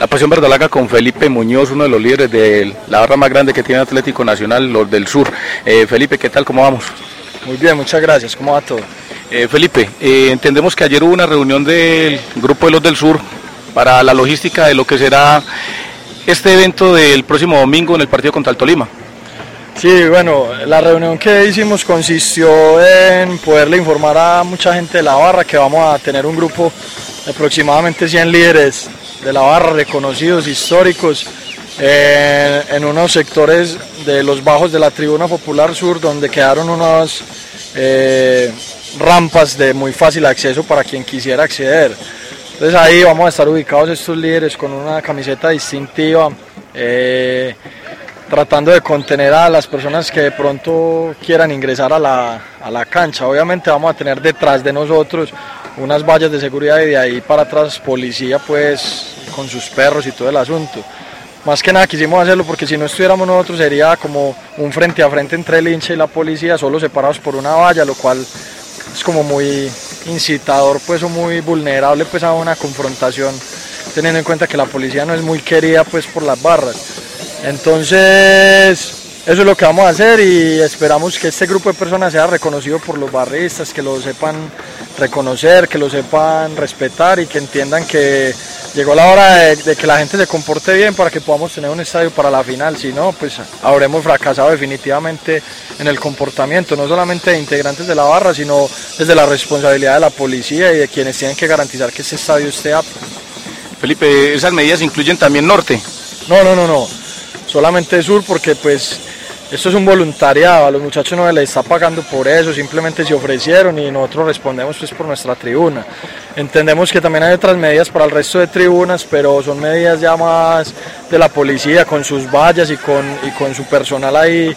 La Pasión Verdolaga con Felipe Muñoz, uno de los líderes de la barra más grande que tiene Atlético Nacional, los del sur. Eh, Felipe, ¿qué tal? ¿Cómo vamos? Muy bien, muchas gracias. ¿Cómo va todo? Eh, Felipe, eh, entendemos que ayer hubo una reunión del grupo de los del sur para la logística de lo que será este evento del próximo domingo en el partido contra el Tolima. Sí, bueno, la reunión que hicimos consistió en poderle informar a mucha gente de la barra que vamos a tener un grupo de aproximadamente 100 líderes de la barra reconocidos, históricos, en, en unos sectores de los bajos de la tribuna popular sur donde quedaron unas eh, rampas de muy fácil acceso para quien quisiera acceder. Entonces ahí vamos a estar ubicados estos líderes con una camiseta distintiva. eh, tratando de contener a las personas que de pronto quieran ingresar a la, a la cancha. Obviamente vamos a tener detrás de nosotros unas vallas de seguridad y de ahí para atrás policía pues con sus perros y todo el asunto. Más que nada quisimos hacerlo porque si no estuviéramos nosotros sería como un frente a frente entre el hincha y la policía, solo separados por una valla, lo cual es como muy incitador pues o muy vulnerable pues a una confrontación, teniendo en cuenta que la policía no es muy querida pues por las barras. Entonces, eso es lo que vamos a hacer y esperamos que este grupo de personas sea reconocido por los barristas, que lo sepan reconocer, que lo sepan respetar y que entiendan que llegó la hora de, de que la gente se comporte bien para que podamos tener un estadio para la final. Si no, pues habremos fracasado definitivamente en el comportamiento, no solamente de integrantes de la barra, sino desde la responsabilidad de la policía y de quienes tienen que garantizar que ese estadio esté apto. Felipe, esas medidas incluyen también norte. No, no, no, no. Solamente sur porque pues esto es un voluntariado, a los muchachos no se les está pagando por eso, simplemente se ofrecieron y nosotros respondemos pues por nuestra tribuna. Entendemos que también hay otras medidas para el resto de tribunas, pero son medidas ya más de la policía con sus vallas y con, y con su personal ahí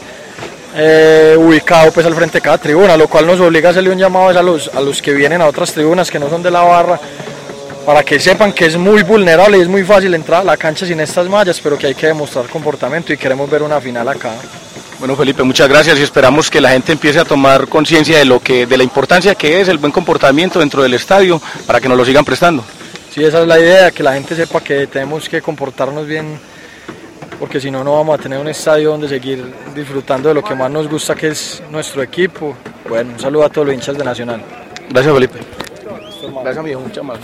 eh, ubicado pues al frente de cada tribuna, lo cual nos obliga a hacerle un llamado a los, a los que vienen a otras tribunas que no son de la barra para que sepan que es muy vulnerable y es muy fácil entrar a la cancha sin estas mallas, pero que hay que demostrar comportamiento y queremos ver una final acá. Bueno, Felipe, muchas gracias y esperamos que la gente empiece a tomar conciencia de lo que, de la importancia que es el buen comportamiento dentro del estadio para que nos lo sigan prestando. Sí, esa es la idea, que la gente sepa que tenemos que comportarnos bien, porque si no, no vamos a tener un estadio donde seguir disfrutando de lo que más nos gusta, que es nuestro equipo. Bueno, un saludo a todos los hinchas de Nacional. Gracias, Felipe. Gracias, amigo. Muchas más.